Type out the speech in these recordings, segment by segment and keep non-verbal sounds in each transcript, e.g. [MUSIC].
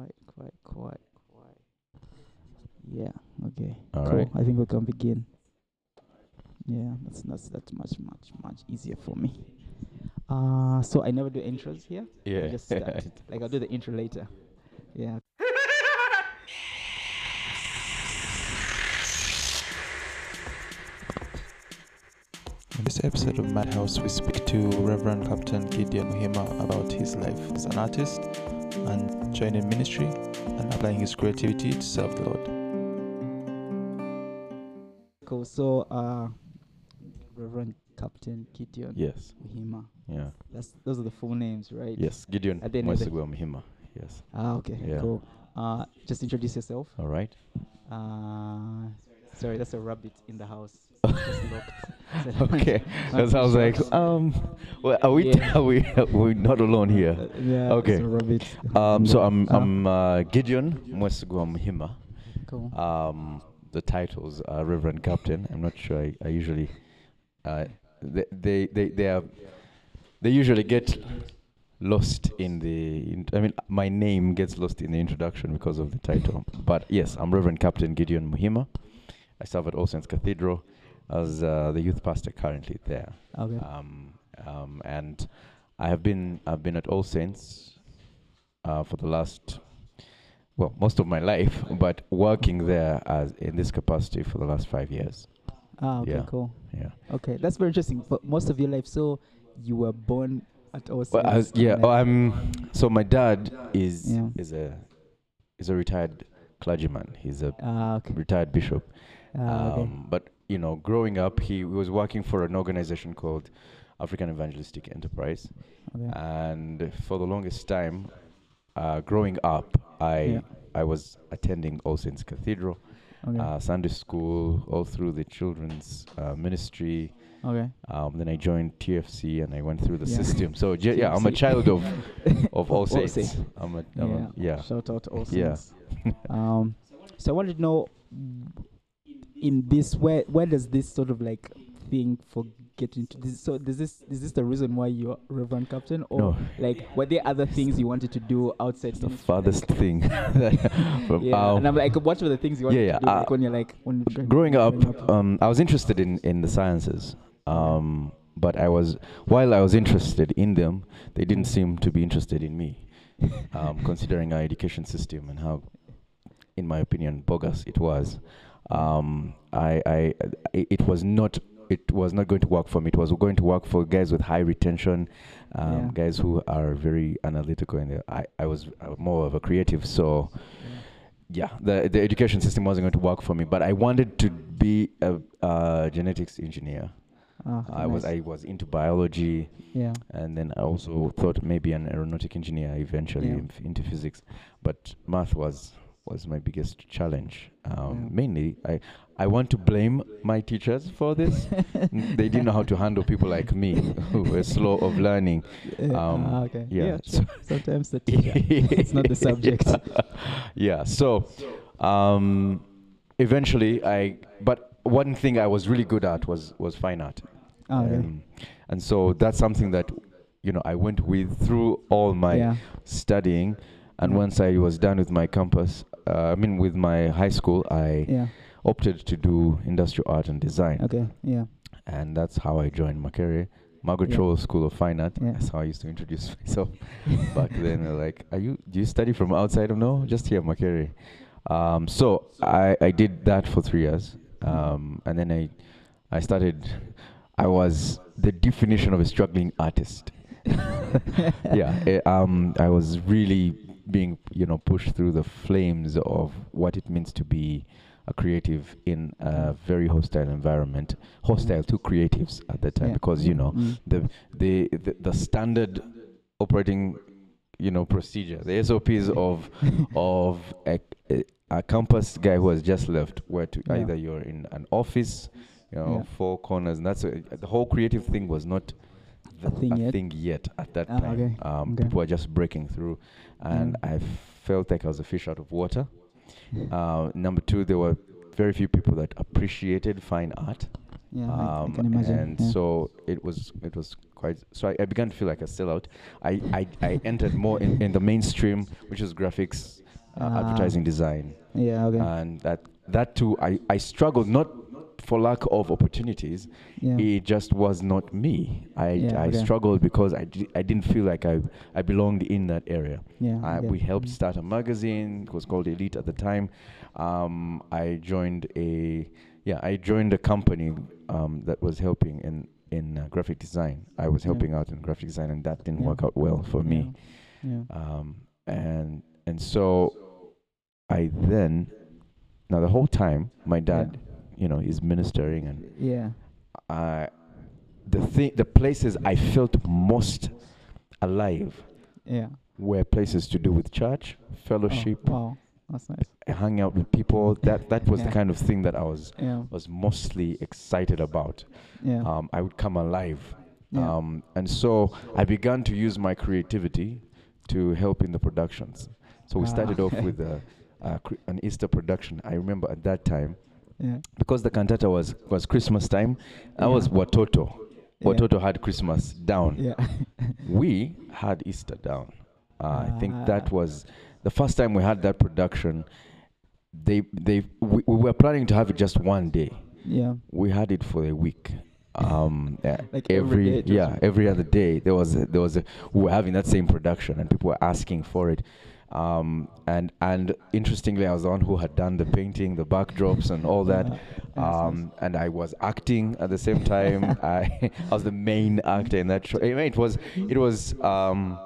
quite, quite, quite, quite. Yeah. Okay. All cool. right. I think we can begin. Yeah, that's that's that's much much much easier for me. Uh so I never do intros here. I Yeah. just start. [LAUGHS] like I'll do the intro later. Yeah. In this episode of Madhouse, we speak to Reverend Captain Gideon Muhima about his life as an artist and joining ministry and applying his creativity to serve the Lord. Cool. So uh Reverend Captain Gideon yes. Muhima. Yeah. That's those are the full names, right? Yes. Gideon At the end of the- Mwesegwa Mhima. Yes. Ah, okay. Yeah. Cool. Uh just introduce yourself. All right. Uh sorry, that's a rabbit in the house. [LAUGHS] [LAUGHS] Okay. Because I was like, um, well, are we Yeah. [LAUGHS] are we are we not alone Uh, here? yeah. Okay. Um, so I'm I'm uh, Gideon Mwesegwa Mhima. cool. Um, the titles are Reverend Captain. I'm not sure. I, I usually, uh, they, they they they are they usually get lost in the. In, I mean, my name gets lost in the introduction because of the title. but yes, I'm Reverend Captain Gideon Muhima. I serve at All Saints Cathedral as uh, the youth pastor currently there. okay. Um, um, and I have been I've been at All Saints uh, for the last well most of my life, but working there as in this capacity for the last five years. ah, okay. yeah. Cool. Yeah. Okay, that's very interesting. But most of your life, so you were born at All Well, was, Saints yeah. Oh, I'm. So my dad is Yeah. is a is a retired clergyman. He's a Ah, okay. retired bishop. Ah, okay. Um, but you know, growing up, he was working for an organization called African Evangelistic Enterprise. okay. and for the longest time, uh, growing up, I Yeah. I was attending All Saints Cathedral, okay. uh, Sunday school, all through the children's uh, ministry. okay. Um, then I joined TFC and I went through the Yeah. system. So j- yeah, I'm a child of [LAUGHS] of All Saints. All Saints. I'm a, I'm a- yeah. Shout out to All Yeah. Saints. um, so I wanted to know, in this, where where does this sort of like thing for getting to this? So is this is this the reason why you're Reverend Captain, or No, like were there other things you wanted to do outside? the farthest Like- thing. [LAUGHS] from, Yeah, um, and I'm like, what were the things you wanted yeah, yeah, to do? uh, like when you're like when you're growing up, um, I was interested in, in the sciences. Um, but I was, while I was interested in them, they didn't seem to be interested in me, [LAUGHS] um, considering our education system and how, in my opinion, bogus it was. Um, I, I, it was not, it was not going to work for me. It was going to work for guys with high retention, um, Yeah. guys who are very analytical, and I, I was uh, more of a creative, so yeah, the the education system wasn't going to work for me. But I wanted to be a, a genetics engineer. Ah, I was. I was into biology, yeah. and then I also thought maybe an aeronautic engineer eventually Yeah. into physics. But math was was my biggest challenge. Um, Yeah. Mainly, I I want to blame my teachers for this. [LAUGHS] They didn't know how to handle people like me who were slow of learning. Uh, Um, ah, okay. yeah, sure. [LAUGHS] Sometimes the teacher. [LAUGHS] it's not the subject. yeah. So, um, eventually, I. But one thing I was really good at was was fine art, Ah, okay. um, and so that's something that, you know, I went with through all my yeah. studying, and once I was done with my campus, uh, I mean, with my high school, I Yeah. opted to do industrial art and design, Okay. Yeah. and that's how I joined Makerere. Margaret Yeah. School of Fine Art. Yeah. That's how I used to introduce [LAUGHS] myself [LAUGHS] back then. Like, "Are you? Do you study from outside of no? Just here, Makerere." Um, so I I did that for three years, um, and then I I started. I was the definition of a struggling artist. [LAUGHS] yeah, eh, um, I was really being you know pushed through the flames of what it means to be a creative in a very hostile environment, hostile to creatives at that time Yeah. because you know Mm. the the the, the standard operating you know procedure the SOPs of [LAUGHS] of a, a, campus guy who has just left where to Yeah. either you're in an office you know Yeah. four corners and that's a, the whole creative thing was not A thing yet? thing yet at that Ah, time okay. um, Okay. people were just breaking through and Yeah. I felt like I was a fish out of water Mm. [LAUGHS] uh, number two there were very few people that appreciated fine art Yeah, I, I um, can imagine. And yeah. so it was it was quite. So I, I began to feel like a sellout. I I, I entered more in, in the mainstream, which is graphics, uh, Ah. advertising design, Yeah. Okay. and that that too I I struggled not for lack of opportunities. yeah. It just was not me. I Yeah, I struggled because I, di- I didn't feel like I I belonged in that area. yeah. I, we helped Mm. start a magazine. It was called Elite at the time. Um, I joined a yeah, I joined a company um, that was helping in in uh, graphic design. I was helping out in graphic design, and that didn't work out well for me. Yeah. Um, and and so I then now the whole time my dad, you know, is ministering and Yeah. I the thing the places I felt most alive Yeah. were places to do with church, Oh, fellowship, wow. That's nice. hanging out with people. That that was the kind of thing that I was Yeah. was mostly excited about. Yeah. Um, I would come alive, yeah. um, and so I began to use my creativity to help in the productions. So we Ah, started off [LAUGHS] with a, a cr- an Easter production. I remember at that time yeah. because the cantata was was Christmas time. That Yeah. was Watoto. Watoto had Christmas down. Yeah. [LAUGHS] we had Easter down. Uh, I think Ah. that was the first time we had that production. They they we, we were planning to have it just one day. yeah. We had it for a week. Um, [LAUGHS] yeah, Like every yeah every other day there was a, there was a, we were having that same production and people were asking for it. Um, and and interestingly, I was the one who had done the painting, the backdrops, and all that. [LAUGHS] Um, and I was acting at the same time. [LAUGHS] I, I was the main actor in that show. It was it was um,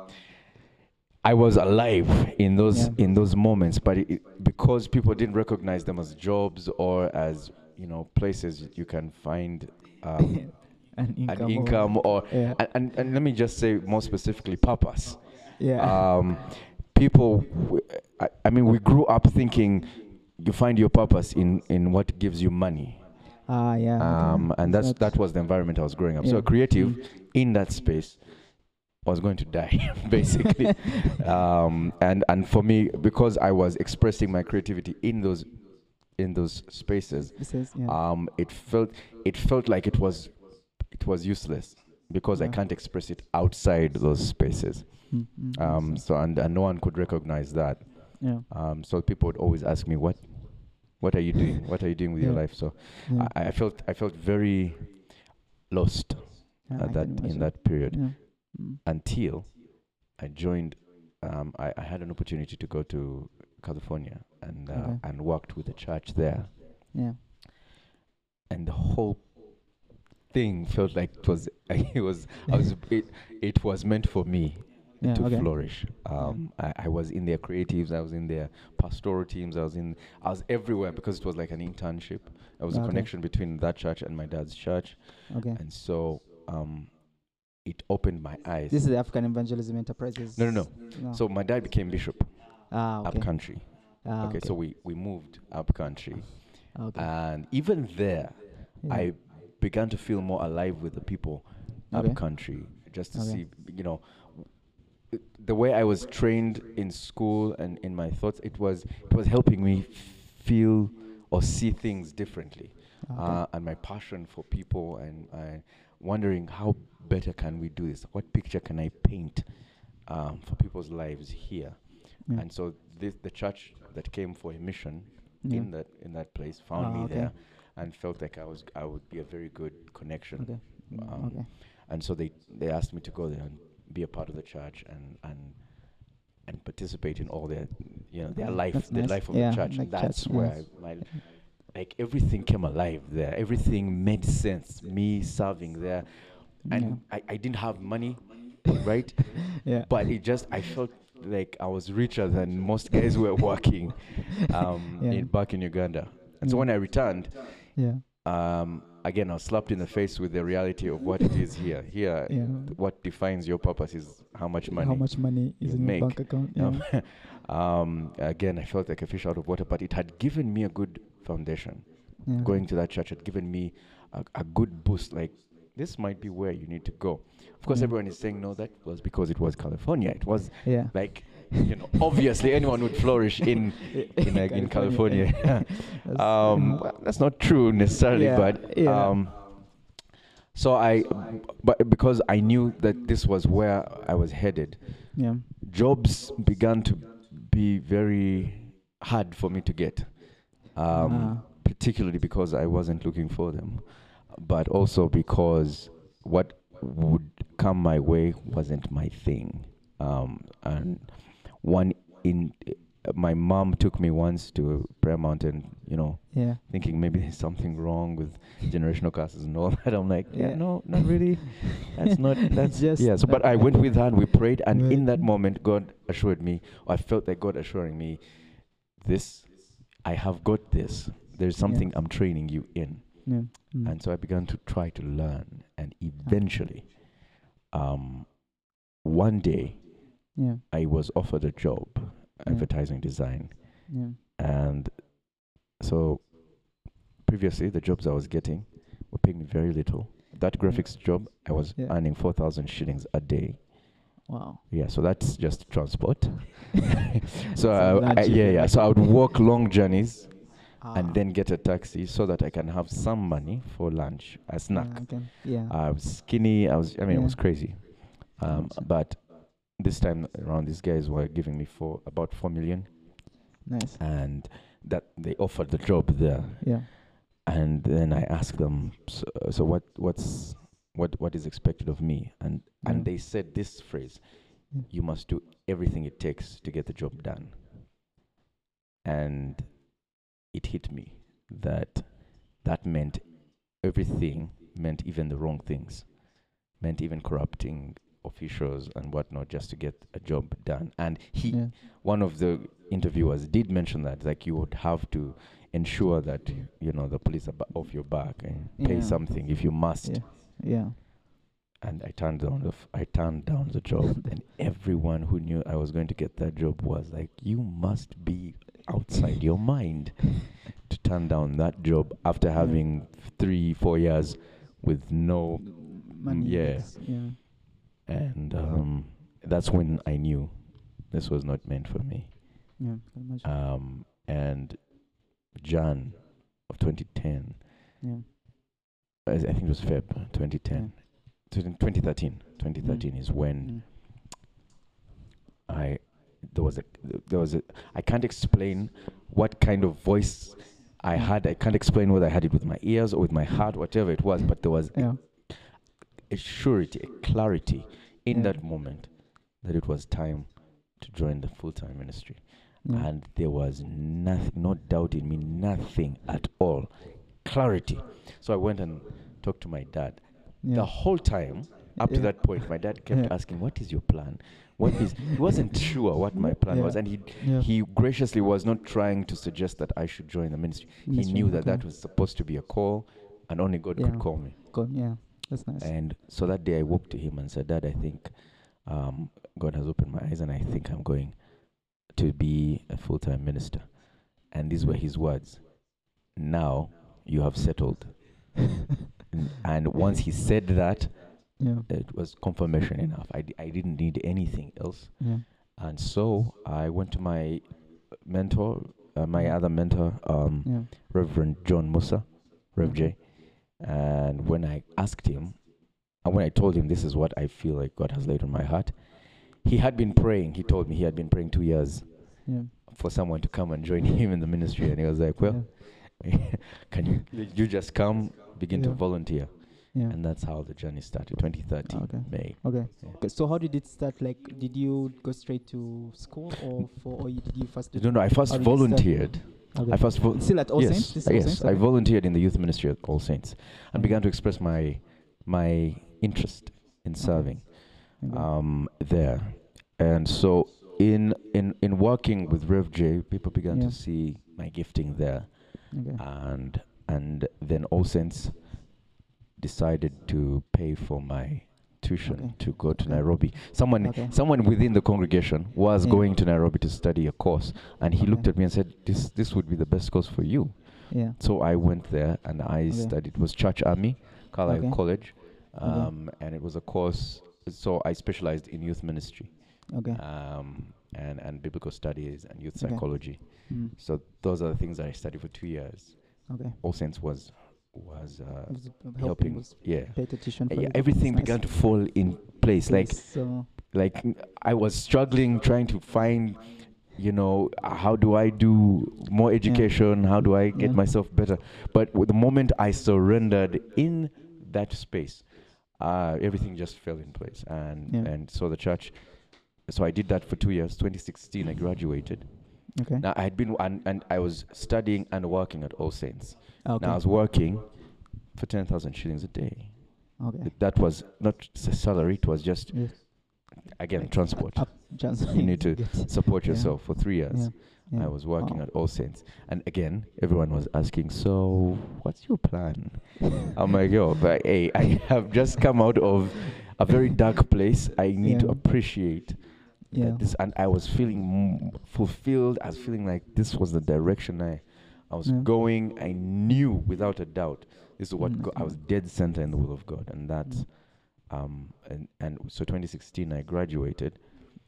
I was alive in those Yeah. in those moments, but it, because people didn't recognize them as jobs or as you know places you can find um, [LAUGHS] an income. an or- or Yeah. and, and and let me just say more specifically purpose yeah. um, people I mean we grew up thinking you find your purpose in in what gives you money ah, yeah. okay. um, and that's It's that was the environment I was growing up. Yeah. So creative in that space was going to die [LAUGHS] basically, [LAUGHS] um, and and for me because I was expressing my creativity in those in those spaces, yeah. um, it felt it felt like it was it was useless because I can't express it outside those spaces. Mm, mm, Um, so and, and no one could recognize that. yeah. Um, so people would always ask me, "What, what are you doing? What are you doing with your life?" So yeah. I, I felt I felt very lost yeah, I at that in that period Yeah. Mm. until I joined. Um, I, I had an opportunity to go to California and uh, Okay. and worked with the church there, Yeah. and the whole thing felt like it was [LAUGHS] it was I was it, it was meant for me Yeah. to okay. flourish. Um, I, I was in their creatives, I was in their pastoral teams, I was in, I was everywhere because it was like an internship. There was a connection between that church and my dad's church, Okay. and so um, it opened my eyes. This is the African Evangelism Enterprises. No, no, no. no. So my dad became bishop ah, okay. up country. Ah, okay, so we we moved up country, okay. and even there, yeah. I began to feel more alive with the people Okay. up country just to Okay. see you know the way I was trained in school and in my thoughts it was it was helping me feel or see things differently Ah, okay. uh, and my passion for people and I wondering how better can we do this what picture can I paint um, for people's lives here yeah. and so this the church that came for a mission yeah. in that in that place found Ah, me okay. there and felt like I was I would be a very good connection Okay. Um, okay. and so they they asked me to go there and be a part of the church and and and participate in all their you know their life that's the nice. life of Yeah, the church like and that's church, where my like everything came alive there. Everything made sense. Me serving there. And I, I didn't have money right? [LAUGHS] Yeah. but it just I felt like I was richer than most guys were working [LAUGHS] um, Yeah. in, back in Uganda. And so when I returned yeah. Um, again, I was slapped in the face with the reality of what it is here. Here, [LAUGHS] Yeah. what defines your purpose is how much money. How much money is you in make, your bank account? Yeah. know. [LAUGHS] um, again, I felt like a fish out of water, but it had given me a good foundation. yeah. Going to that church had given me a, a good boost. Like this might be where you need to go. Of course, Yeah. everyone is saying no. That was because it was California. It was Yeah. like, [LAUGHS] you know, obviously anyone would flourish in in, uh, in California. [LAUGHS] That's- [LAUGHS] um, well, that's not true necessarily, Yeah, but yeah. um, so I, but because I knew that this was where I was headed, yeah. jobs began to be very hard for me to get, um, Ah. particularly because I wasn't looking for them, but also because what would come my way wasn't my thing. Um, and one in my mom took me once to Prayer Mountain, you know, yeah. thinking maybe there's something wrong with generational curses and all that. I'm like, yeah, Yeah. no, not really. That's not. [LAUGHS] That's Just yeah. So, but I went with her and we prayed, and in that moment, God assured me. I felt that God assuring me, this, I have got this. There's something I'm training you in, Yeah. Mm. and so I began to try to learn, and eventually, um, one day yeah. I was offered a job, Yeah. advertising design, Yeah. and so previously the jobs I was getting were paying me very little. That graphics job I was Yeah. earning four thousand shillings a day. Wow. Yeah, so that's just transport. [LAUGHS] [LAUGHS] so I, I, yeah, yeah. So I would [LAUGHS] walk long journeys Ah. and then get a taxi so that I can have some money for lunch, a snack. Yeah. Okay. Yeah. I was skinny. I was. I mean, it was crazy. Um, but this time around, these guys were giving me for about four million, nice. and that they offered the job there. Yeah. and then I asked them, so, so what, what's, what, what is expected of me? And and they said this phrase: Yeah. "You must do everything it takes to get the job done." And it hit me that that meant everything, meant even the wrong things, meant even corrupting officials and whatnot just to get a job done. And he, Yeah. one of the interviewers did mention that like you would have to ensure that you know the police are off your back and pay something if you must Yeah. Yeah. and i turned down the f- i turned down the job [LAUGHS] and everyone who knew i was going to get that job was like you must be outside your mind [LAUGHS] to turn down that job after Yeah. having three four years with no Money. yeah. Yeah. And um, that's when i knew this was not meant for me Yeah. Um, and Jan of 2010, yeah. I I think it was Feb 2010, to 2013. 2013 is when Mm. I there was a there was a I can't explain what kind of voice I Mm. had. I can't explain whether I had it with my ears or with my heart, whatever it was. But there was Yeah. A surety, a clarity in Yeah. that moment that it was time to join the full time ministry. Yeah. and there was nothing, no doubt in me, nothing at all, clarity. So I went and talked to my dad. yeah. The whole time up to that point, my dad kept Yeah. asking, "What is your plan? What is?" He wasn't [LAUGHS] sure what my plan was, and he yeah. he graciously was not trying to suggest that I should join the ministry. He knew that okay. that was supposed to be a call, and only God Yeah. could call me. Go- yeah. That's nice. And so that day I walked to him and said, Dad, I think um, God has opened my eyes and I think I'm going to be a full time minister. And these were his words. Now you have settled. [LAUGHS] And once he said that, yeah. it was confirmation enough. I, d- I didn't need anything else. Yeah. And so I went to my mentor, uh, my other mentor, um, Yeah. Reverend John Musa, Rev. J. And when I asked him, and when I told him this is what I feel like God has laid on my heart, he had been praying. He told me he had been praying two years Yeah. for someone to come and join him in the ministry. And he was like, Well, [LAUGHS] can you you just come, begin to volunteer? yeah. And that's how the journey started, 2013, Okay. May. Okay. Yeah. Okay. So how did it start? Like, did you go straight to school, or for, or did you first? No, no, I first volunteered. Okay. I first still at All yes, Saints. This yes. Saints? I Okay. volunteered in the youth ministry at All Saints and began to express my my interest in serving Okay. um, there. And so in in in working with Rev J, people began Yeah. to see my gifting there, and and then All Saints decided to pay for my tuition Okay. to go to Nairobi. Someone Okay. someone within the congregation was Yeah. going to Nairobi to study a course, and he looked at me and said, "This this would be the best course for you." Yeah. So I went there and I Okay. studied. It was Church Army, Carlile Okay. College, Okay. um, and it was a course. So I specialized in youth ministry, Okay. um, and and biblical studies and youth Okay. psychology. Mm. So those are the things I studied for two years. Okay. All Saints was was uh, Was helping helping. was Yeah, yeah. Everything began to fall in place. Like so like I was struggling trying to find you know, how do I do more education? How do I get Yeah. myself better? But the moment I surrendered in that space, uh, everything just fell in place. And Yeah. and so the church. So I did that for two years. 2016, I graduated. Okay. Now I had been and, and I was studying and working at All Saints. okay. Now I was working for 10,000 shillings a day. okay. That was not salary. It was just Yes. again Like, transport. Up, You need to Support Yeah. yourself for three years. Yeah. yeah. I was working Wow. at All Saints, and again, everyone was asking, "So, what's your plan?" [LAUGHS] I'm like, "Yo, but hey, I [LAUGHS] have just come out of a very dark place. I need to appreciate Yeah. that this." And I was feeling m- fulfilled. I was feeling like this was the direction I, I was Yeah. going. I knew without a doubt this is what Mm, go- I was dead center in the will of God, and that's, Mm. um, and and so 2016 I graduated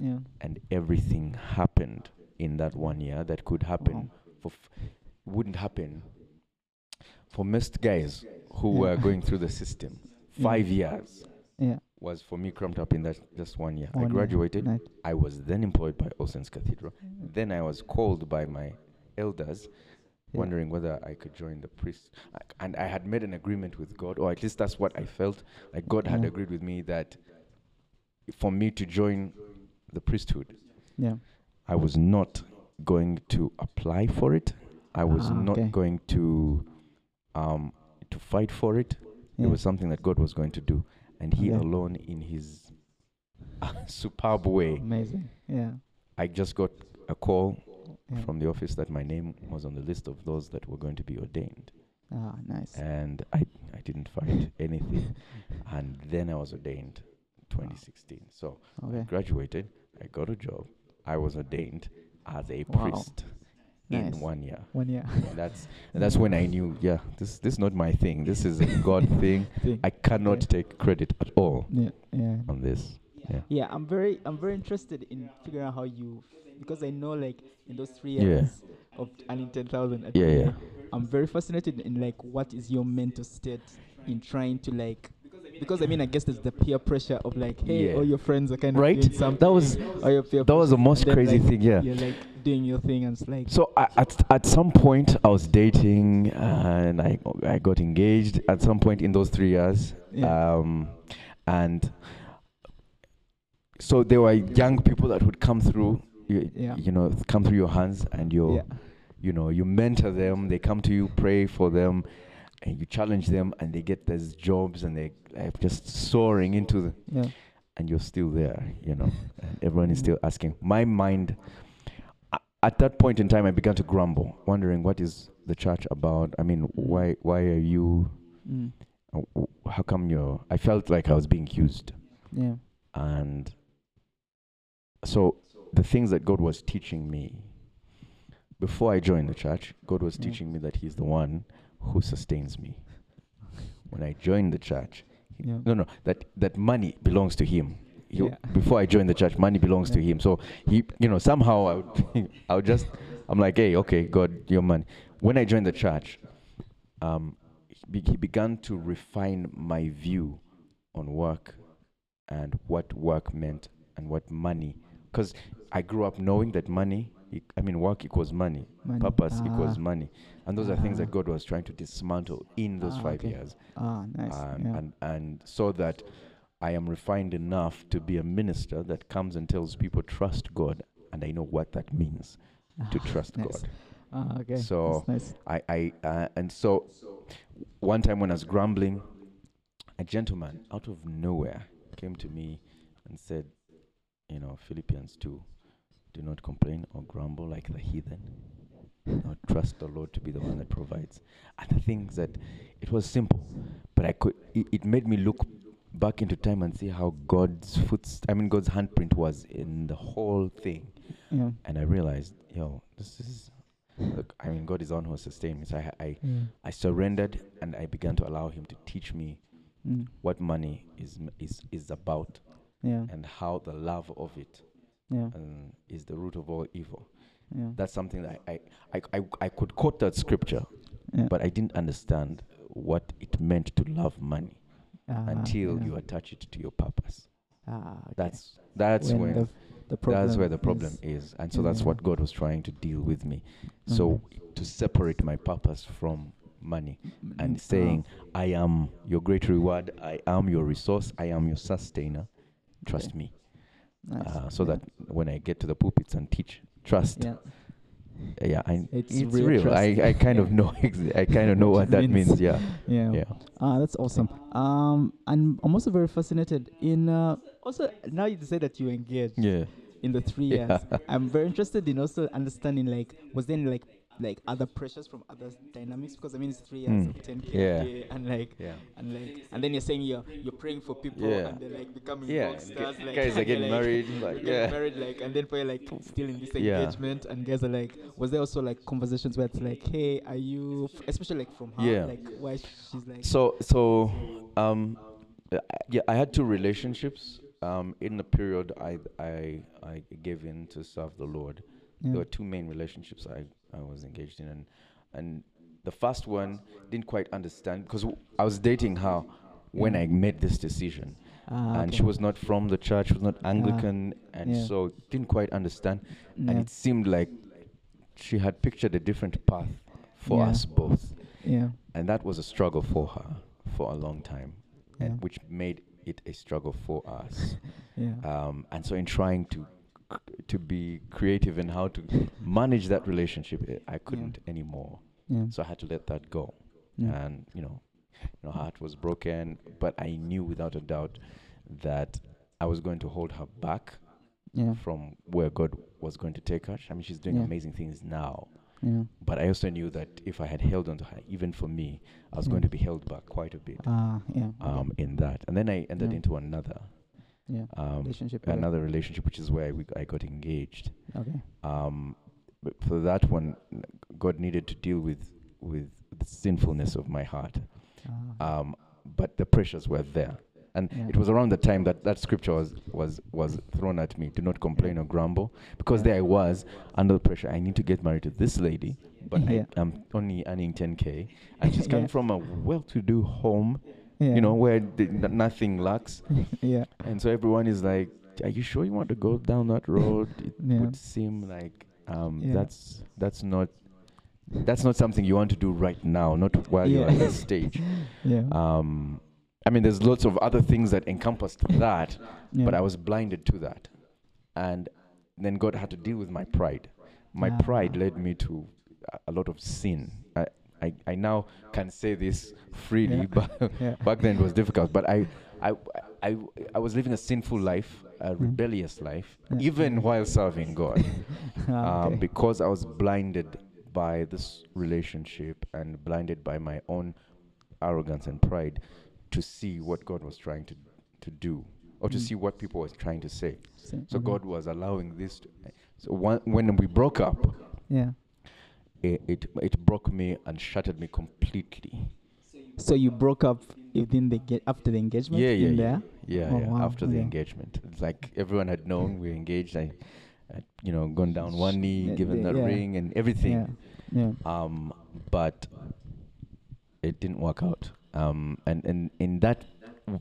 Yeah. and everything happened in that one year that could happen Wow. for f- wouldn't happen for most guys who Yeah. were going [LAUGHS] through the system five years Yeah. Was for me cramped up in that just one year i One year. graduated Right. i was then employed by All Saints cathedral then i was called by my elders Yeah. wondering whether i could join the priest I- and i had made an agreement with god or at least that's what i felt like god had agreed with me that for me to join the priesthood Yeah. I was not going to apply for it. I was Ah, not okay. going to um to fight for it. Yeah. It was something that God was going to do, and He Okay. alone, in His [LAUGHS] superb way, Amazing. Yeah. I just got a call yeah. from the office that my name was on the list of those that were going to be ordained, ah, nice. and I I didn't find [LAUGHS] anything, and then I was ordained, 2016. So Okay. graduated. I got a job. I was ordained as a Wow. priest Nice. in one year. One year. And that's and [LAUGHS] that's when I knew, yeah, this this is not my thing. This is a God [LAUGHS] thing. Thing. I cannot Yeah. take credit at all Yeah. Yeah. on this. Yeah. Yeah, I'm very I'm very interested in figuring out how you because I know like in those three Yeah. years of earning ten thousand Yeah, yeah. I'm very fascinated in like what is your mental state in trying to like because I mean I guess there's the peer pressure of like hey Yeah. all your friends are kind of Right? doing something That was your peer that was the most crazy like, thing, yeah. you're like doing your thing and it's like So I, at at some point I was dating and I I got engaged at some point in those three years. Yeah. Um, and so there were young people that would come through. You, Yeah. you know, come through your hands, and you yeah you know you mentor them. They come to you, pray for them, and you challenge them, and they get these jobs, and they are just soaring into the yeah and you're still there, you know, and everyone is still asking. My mind, at that point in time, I began to grumble, wondering what is the church about. I mean, why why are you? mm. uh, How come you're? I felt like I was being used, yeah and so the things that God was teaching me before I joined the church, God was Yeah. teaching me that He's the one who sustains me. When I joined the church, yeah no, no, that that money belongs to him. Yeah. Before I joined the church, money belongs to him. So he, you know, somehow I would, [LAUGHS] I would just, I'm like, hey, okay, God, your money. When I joined the church, um, he, he began to refine my view on work and what work meant and what money, because I grew up knowing that money, I mean, work equals money, Money. purpose equals Ah, money, and those are things that Ah. God was trying to dismantle in those Ah, five okay. years ah nice and, yeah. and and so that I am refined enough to be a minister that comes and tells people trust God, and I know what that means to Ah, trust nice. God. ah okay So, That's nice I I uh, and so one time when I was grumbling, a gentleman out of nowhere came to me and said, you know, Philippians two, do not complain or grumble like the heathen. No, trust the Lord to be the one that provides. And the things that it was simple, but I could. It, it made me look back into time and see how God's foot. I mean, God's handprint was in the whole thing, yeah and I realized, yo, this is. Look, I mean, God is one who sustained me. So I, I, yeah I surrendered, and I began to allow Him to teach me mm. what money is is is about, yeah and how the love of it yeah um, is the root of all evil. yeah That's something that I, I, I, I, could quote that scripture, yeah but I didn't understand what it meant to love money Ah, until you attach it to your purpose. ah okay. That's that's when, when, the the. That's where the problem is. is. And so that's what God was trying to deal with me. Mm-hmm. So to separate my purpose from money and Mm, saying, I am your great reward, I am your resource, I am your sustainer. Trust Okay. me. Nice. Uh, so Yeah. that when I get to the pulpits and teach, trust. yeah, Yeah, I, It's it's, real real. I. I kind of [LAUGHS] know. I kind of know what that Means- means. Yeah, [LAUGHS] yeah, yeah. Ah, that's awesome. Um, and I'm also very fascinated in uh, also now you say that you engaged Yeah. in the three [LAUGHS] Yeah. years. I'm very interested in also understanding like was there any, like like other pressures from other dynamics because I mean it's three years Mm. of 10k Yeah. and like Yeah. and like and then you're saying you're you're praying for people Yeah. and they're like becoming Yeah, rock stars like guys are getting like, married, like, getting yeah. married like and then for like still in this engagement and guys are like was there also like conversations where it's like hey are you f- especially like from her Yeah. like why she's like So so um yeah, I had two relationships. Um, in the period I I I gave in to serve the Lord. Yeah. There were two main relationships I, I was engaged in, and and the first one didn't quite understand because w- I was dating her when Yeah. I made this decision, Ah, and okay. she was not from the church, she was not Anglican, and yeah. so didn't quite understand, and it seemed like she had pictured a different path for Yeah. us both, yeah and that was a struggle for her for a long time, yeah and which made it a struggle for us. [LAUGHS] yeah Um, and so in trying to to be creative in how to manage that relationship, I couldn't anymore. yeah So I had to let that go. yeah And you know, you know, heart was broken, but I knew without a doubt that I was going to hold her back yeah from where God was going to take her. I mean, she's doing Yeah. amazing things now, yeah but I also knew that if I had held on to her, even for me, I was Yeah. going to be held back quite a bit ah yeah okay. um, in that. And then I entered Yeah. into another yeah um, relationship another relationship, which is where we, I got engaged. okay Um, but for that one, God needed to deal with with the sinfulness of my heart. Ah, Um, but the pressures were there, and Yeah. it was around the time that that scripture was was was thrown at me: "Do not complain or grumble," because Yeah. there I was under the pressure. I need to get married to this lady, but Yeah. I, I'm only earning 10k, and she's coming Yeah. from a well-to-do home, yeah. you know, where the, nothing lacks. [LAUGHS] yeah And so everyone is like, "Are you sure you want to go down that [LAUGHS] road?" It Yeah. would seem like um, Yeah. that's that's not that's not something you want to do right now, not while you're at this stage. [LAUGHS] yeah Um, I mean, there's lots of other things that encompassed that, but I was blinded to that, and then God had to deal with my pride. My pride Ah. led me to a, a lot of sin. I, I now can say this freely, Yeah. but [LAUGHS] yeah back then it was difficult but I, I i i was living a sinful life a Mm. rebellious life Yeah. even while serving god [LAUGHS] Ah, um, because i was blinded by this relationship and blinded by my own arrogance and pride to see what god was trying to to do or to Mm. see what people were trying to say So- so okay. god was allowing this to, so one, when we broke up yeah it, it it broke me and shattered me completely so you broke up within the get after the engagement yeah, yeah, in yeah. there Yeah, Oh, yeah. wow, After the okay. engagement, it's like everyone had known we were engaged. I, had, you know, gone down one knee, Yeah, given the- yeah. ring and everything. yeah yeah Um, but it didn't work out. Um, and and in that,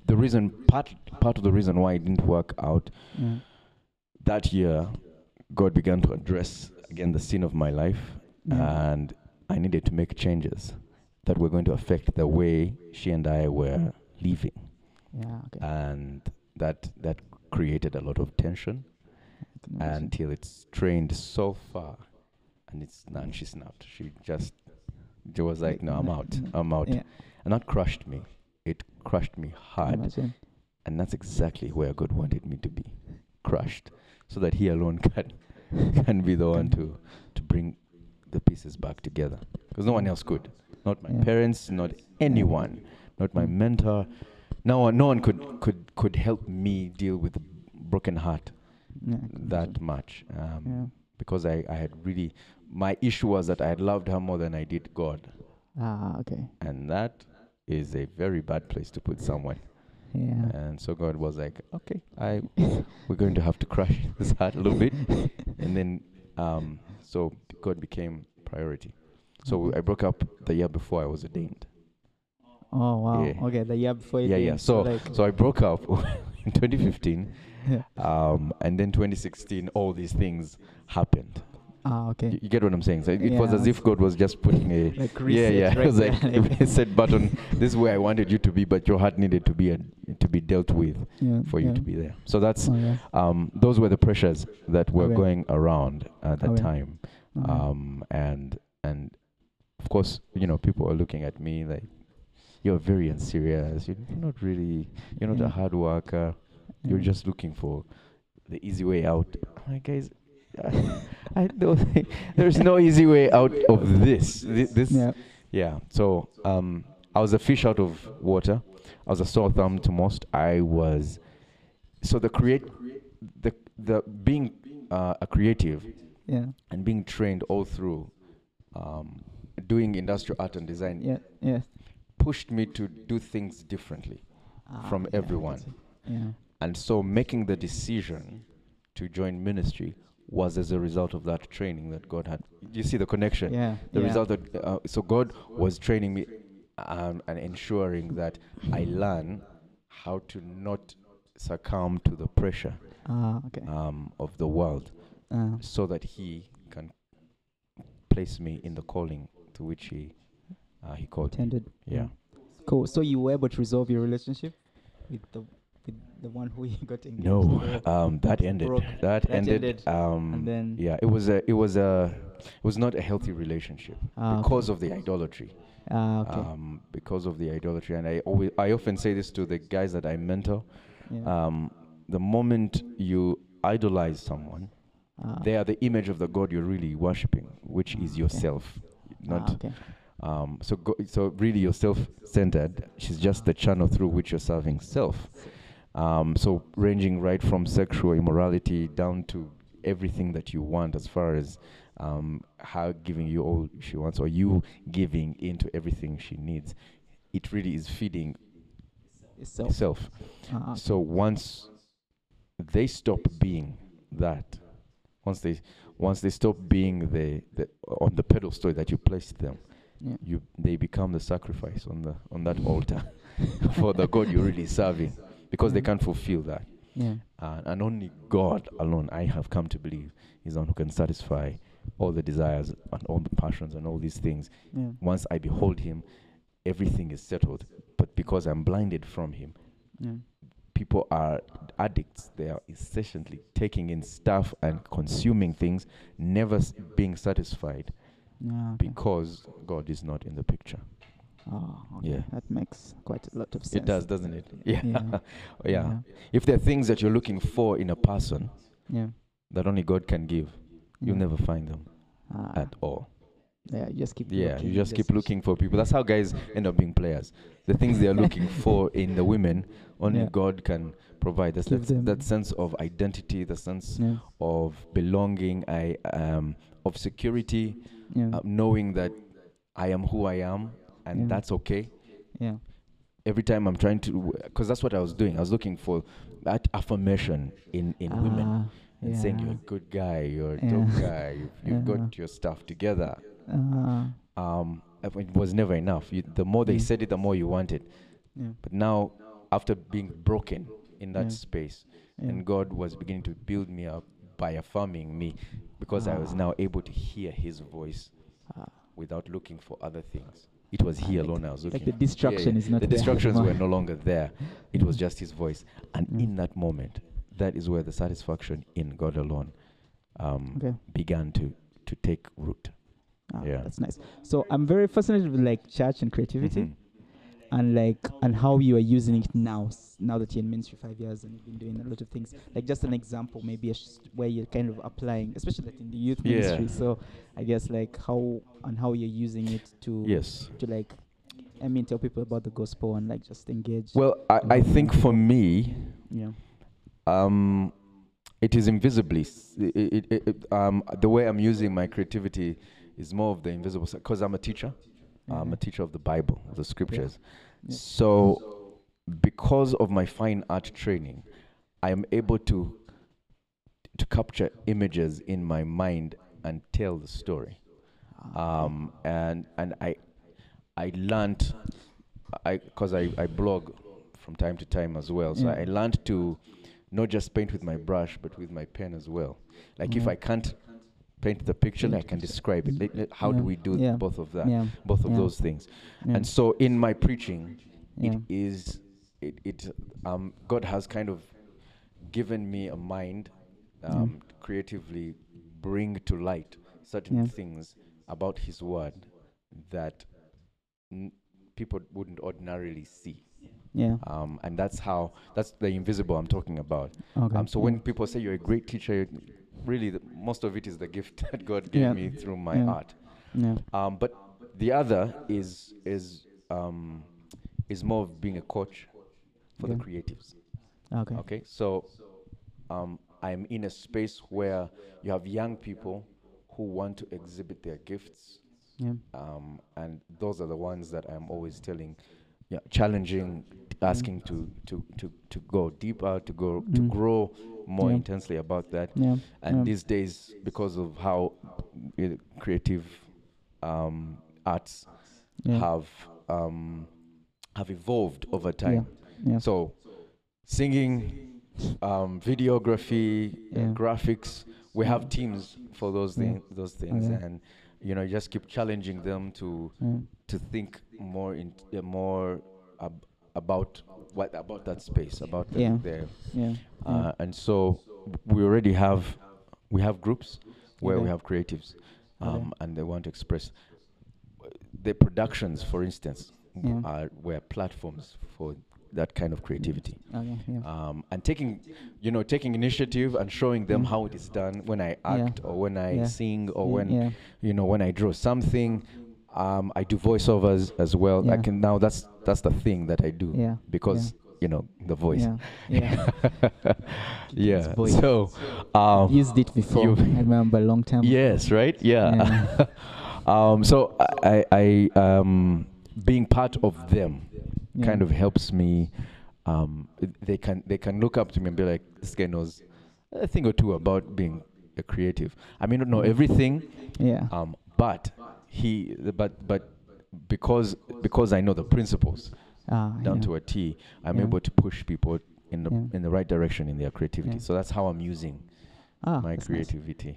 the reason part part of the reason why it didn't work out yeah that year, God began to address again the sin of my life, and I needed to make changes that were going to affect the way she and I were living. Yeah okay. And that that created a lot of tension. I can imagine. until it's trained so far and it's and she snapped she just she was like no i'm out. [LAUGHS] I'm out. Yeah. And that crushed me. It crushed me hard. Imagine. and that's exactly where god wanted me to be crushed. So that he alone [LAUGHS] can can be the one to to bring the pieces back together. Because no one else could. Not my Yeah. parents not anyone. Not my mentor. No one no one could could could help me deal with a broken heart yeah, that much um, yeah. because I, I had really my issue was that I had loved her more than I did God. Ah okay. And that is a very bad place to put someone. Yeah. And so God was like okay I [LAUGHS] we're going to have to crush [LAUGHS] this heart a little bit. And then um, so God became priority so Okay. I broke up the year before I was ordained oh wow yeah. okay the year before you yeah yeah so like so I broke up [LAUGHS] in 2015, Yeah. um, and then 2016, all these things happened. Ah, okay. You, you get what I'm saying? So it, it was as if God was just putting a [LAUGHS] Like [LAUGHS] yeah, yeah. right it was like a set button. This is where I wanted you to be, but your heart needed to be a, to be dealt with yeah, for you to be there. So that's Oh, yeah. um, those were the pressures that were Okay. going around at that Okay. time, Yeah. um, and and of course, you know, people are looking at me like you're very unserious. You're not really. You're not Yeah. a hard worker. You're just looking for the easy way out. Like, guys, I, [LAUGHS] I don't think [LAUGHS] there's no easy way out of this. This, this yeah. yeah. So um, I was a fish out of water. I was a sore thumb to most. I was so the create the the being uh, a creative Yeah. and being trained all through um, doing industrial art and design Yeah. Yeah. pushed me to do things differently Ah, from yeah, everyone. Yeah. And so making the decision to join ministry was as a result of that training that God had. You see the connection? Yeah. The yeah. result that, uh, so God was training me um, and ensuring that I learn how to not succumb to the pressure Ah, okay. um, of the world Ah, so that He can place me in the calling to which He uh, He called me. intended. Yeah. Cool. So you were able to resolve your relationship with the with the one who [LAUGHS] you got engaged. No, [LAUGHS] um, that ended. That, That ended. ended. Um, And then- yeah, it was a, it was a, it was not a healthy relationship Ah, okay. because of the idolatry. Ah, okay. Um, because of the idolatry, and I always, I often say this to the guys that I mentor. yeah. Um, the moment you idolize someone, Ah, they are the image of the God you're really worshiping, which Ah, is okay. yourself. Not ah, okay. um, so. Go, so really, you're self-centered. She's just the channel through which you're serving self. Um, so ranging right from sexual immorality down to everything that you want, as far as um, her giving you all she wants, or you giving into everything she needs. It really is feeding Itself. self. Ah, okay. So once they stop being that, once they once they stop being the, the on the pedestal that you placed them, yeah. you they become the sacrifice on the on that altar [LAUGHS] for the God you're really serving because they Mm. can't fulfill that. Yeah. Uh, and only God alone, I have come to believe, is the one who can satisfy all the desires and all the passions and all these things. Yeah. Once I behold Him, everything is settled. But because I'm blinded from Him, Yeah. People are addicts. They are incessantly taking in stuff and consuming things, never s- being satisfied Yeah. Okay. because God is not in the picture. Oh, okay. Yeah. That makes quite a lot of sense. It does, doesn't it? Yeah. [LAUGHS] Yeah. yeah. If there are things that you're looking for in a person Yeah. that only God can give, you'll yeah. never find them Ah, at all. yeah. You just keep. Yeah, looking, you just keep looking for people. That's how guys end up being players. The things they are looking [LAUGHS] for in the women, only Yeah. God can provide. That's that, that, sense of identity, the sense Yeah. of belonging, I um, of security, Yeah. uh, knowing that I am who I am, and that's okay. yeah. Every time I'm trying to, because that's what I was doing. I was looking for that affirmation in in women Ah, and saying you're a good guy, you're a Yeah. dope guy, you've, you've got your stuff together. Ah, Um, it was never enough. You, the more they said it, the more you wanted. yeah. But now, after being broken in that Yeah. space, Yeah. and God was beginning to build me up by affirming me, because I was Ah. now able to hear His voice Ah, without looking for other things. It was Ah, He like- alone I was like looking. the Yeah, distraction yeah. is not The distractions were [LAUGHS] no longer there. It was just His voice, and Mm. in that moment, that is where the satisfaction in God alone um, Okay. began to to take root. Ah, Yeah. That's nice. So I'm very fascinated with like church and creativity. Mhm. And like and how you are using it now now that you're in ministry five years and you've been doing a lot of things like just an example maybe where you're kind of applying especially like in the youth Yeah. ministry so i guess like how and how you're using it to Yes. to like i mean tell people about the gospel and like just engage Well, I, I think for me, yeah um, it is invisibly. s- i- i- i- it- um, the way I'm using my creativity is more of the invisible because I'm a teacher. I'm a teacher of the Bible, of the scriptures. Yeah. So, because of my fine art training, I am able to to capture images in my mind and tell the story. Um, and and I I learned I because I, I blog from time to time as well. So Yeah. I learned to not just paint with my brush, but with my pen as well. Like if I can't paint the picture, I can describe it. How do we do Yeah. both of that? Yeah. Both of Yeah. those things. Yeah. And so in my preaching, yeah. it is it, it um God has kind of given me a mind um to creatively bring to light certain Yeah. things about his word that n- people wouldn't ordinarily see yeah. um and that's how that's the invisible i'm talking about Okay. um so yeah. when people say you're a great teacher really the, most of it is the gift [LAUGHS] that god gave Yeah. me through my Yeah. art yeah. um, but the other is is um, is more of being a coach for the creatives. Okay. Okay, so um, I'm in a space where you have young people who want to exhibit their gifts, Yeah. um, and those are the ones that I'm always telling, yeah, challenging, asking to to to to go deeper, to go to Mm. grow more Yeah. intensely about that. Yeah. And yeah. these days, because of how uh, creative um, arts have um, have evolved over time. So, singing, um, videography, uh, graphics, we have teams for those things. Those things, and you know, you just keep challenging them to yeah. to think more in uh, more ab- about what about that space, about the, Yeah. Yeah. uh, and so we already have we have groups where we have creatives Okay. um, and they want to express the productions for instance Yeah. are were platforms for that kind of creativity Okay. Yeah. um, and taking you know taking initiative and showing them Mm. how it is done when i Yeah. act or when i Yeah. sing or yeah. when yeah. you know when i draw something um, i do voiceovers as well i can now that's that's the thing that i do Yeah. because you know the voice Yeah. Yeah. [LAUGHS] yeah. voice. So, um, Used it before. I remember a long time. ago. yes, right? Yeah. [LAUGHS] um, so I, I, um, being part of them Yeah. kind of helps me. Um, they can they can look up to me and be like, this guy knows a thing or two about being a creative. I may not know Mhm. everything, Yeah. um, but he, but but because because I know the principles Ah, down to a T, I'm able to push people in the in the right direction in their creativity. So that's how I'm using ah, my that's nice. creativity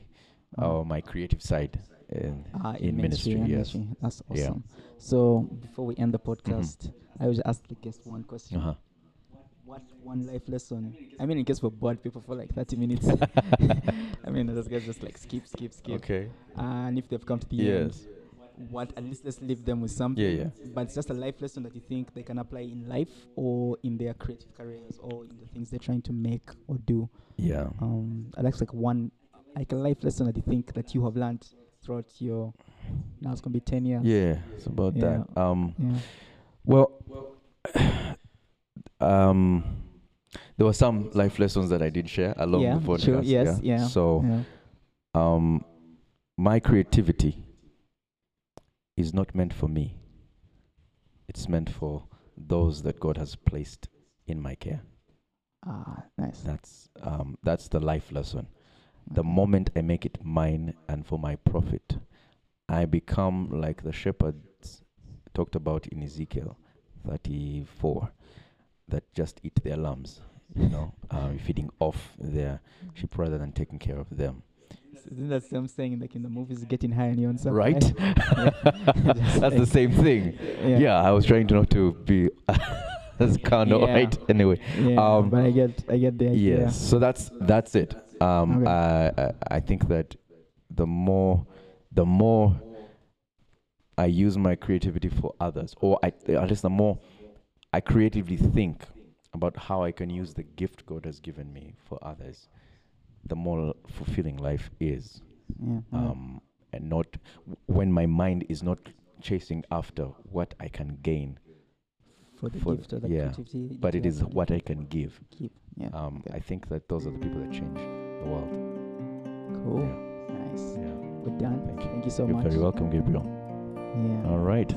Ah. or my creative side in, Ah, in ministry. yeah, yes. ministry. That's Yeah. So before we end the podcast, I always ask the guest one question. Uh-huh. What one life lesson? I mean, in case we're bored people for like 30 minutes. [LAUGHS] [LAUGHS] I mean, those guys just like skip, skip, skip. Okay. And if they've come to the Yes. end, what at least let's leave them with something. Yeah, yeah. But it's just a life lesson that you think they can apply in life or in their creative careers or in the things they're trying to make or do. Yeah. Um, I like like one like a life lesson that you think that you have learned throughout your now it's gonna be 10 years. Yeah. It's about Yeah. that. Um. Yeah. Well. [SIGHS] um. There were some life lessons that I did share along yeah, the podcast. Sure. Yes. Yeah. So, yeah. um, my creativity is not meant for me. It's meant for those that God has placed in my care. Ah, nice. That's um, that's the life lesson. The moment I make it mine and for my profit, I become like the shepherds talked about in Ezekiel 34 that just eat their lambs, you know, [LAUGHS] uh, feeding off their sheep rather than taking care of them. Isn't that same saying like in the movies, getting high on your own stuff, Right? [LAUGHS] That's the same thing. Yeah. I was trying to not to be [LAUGHS] as carnal, Yeah. right? Anyway, Yeah, Um, but I get, I get the idea. Yes. So that's that's it. Um, Okay. I, I I think that the more the more I use my creativity for others, or I at least the more I creatively think about how I can use the gift God has given me for others, the more fulfilling life is. Yeah. Um, and not when my mind is not chasing after what I can gain, for the for- gift or the yeah, creativity. but it is what I can give. keep. Yeah. Um. I think that those are the people that change the world. cool. Yeah. Nice. Yeah. Good done. Thank you. Thank you so You're much. very welcome, Gabriel. Yeah. All right.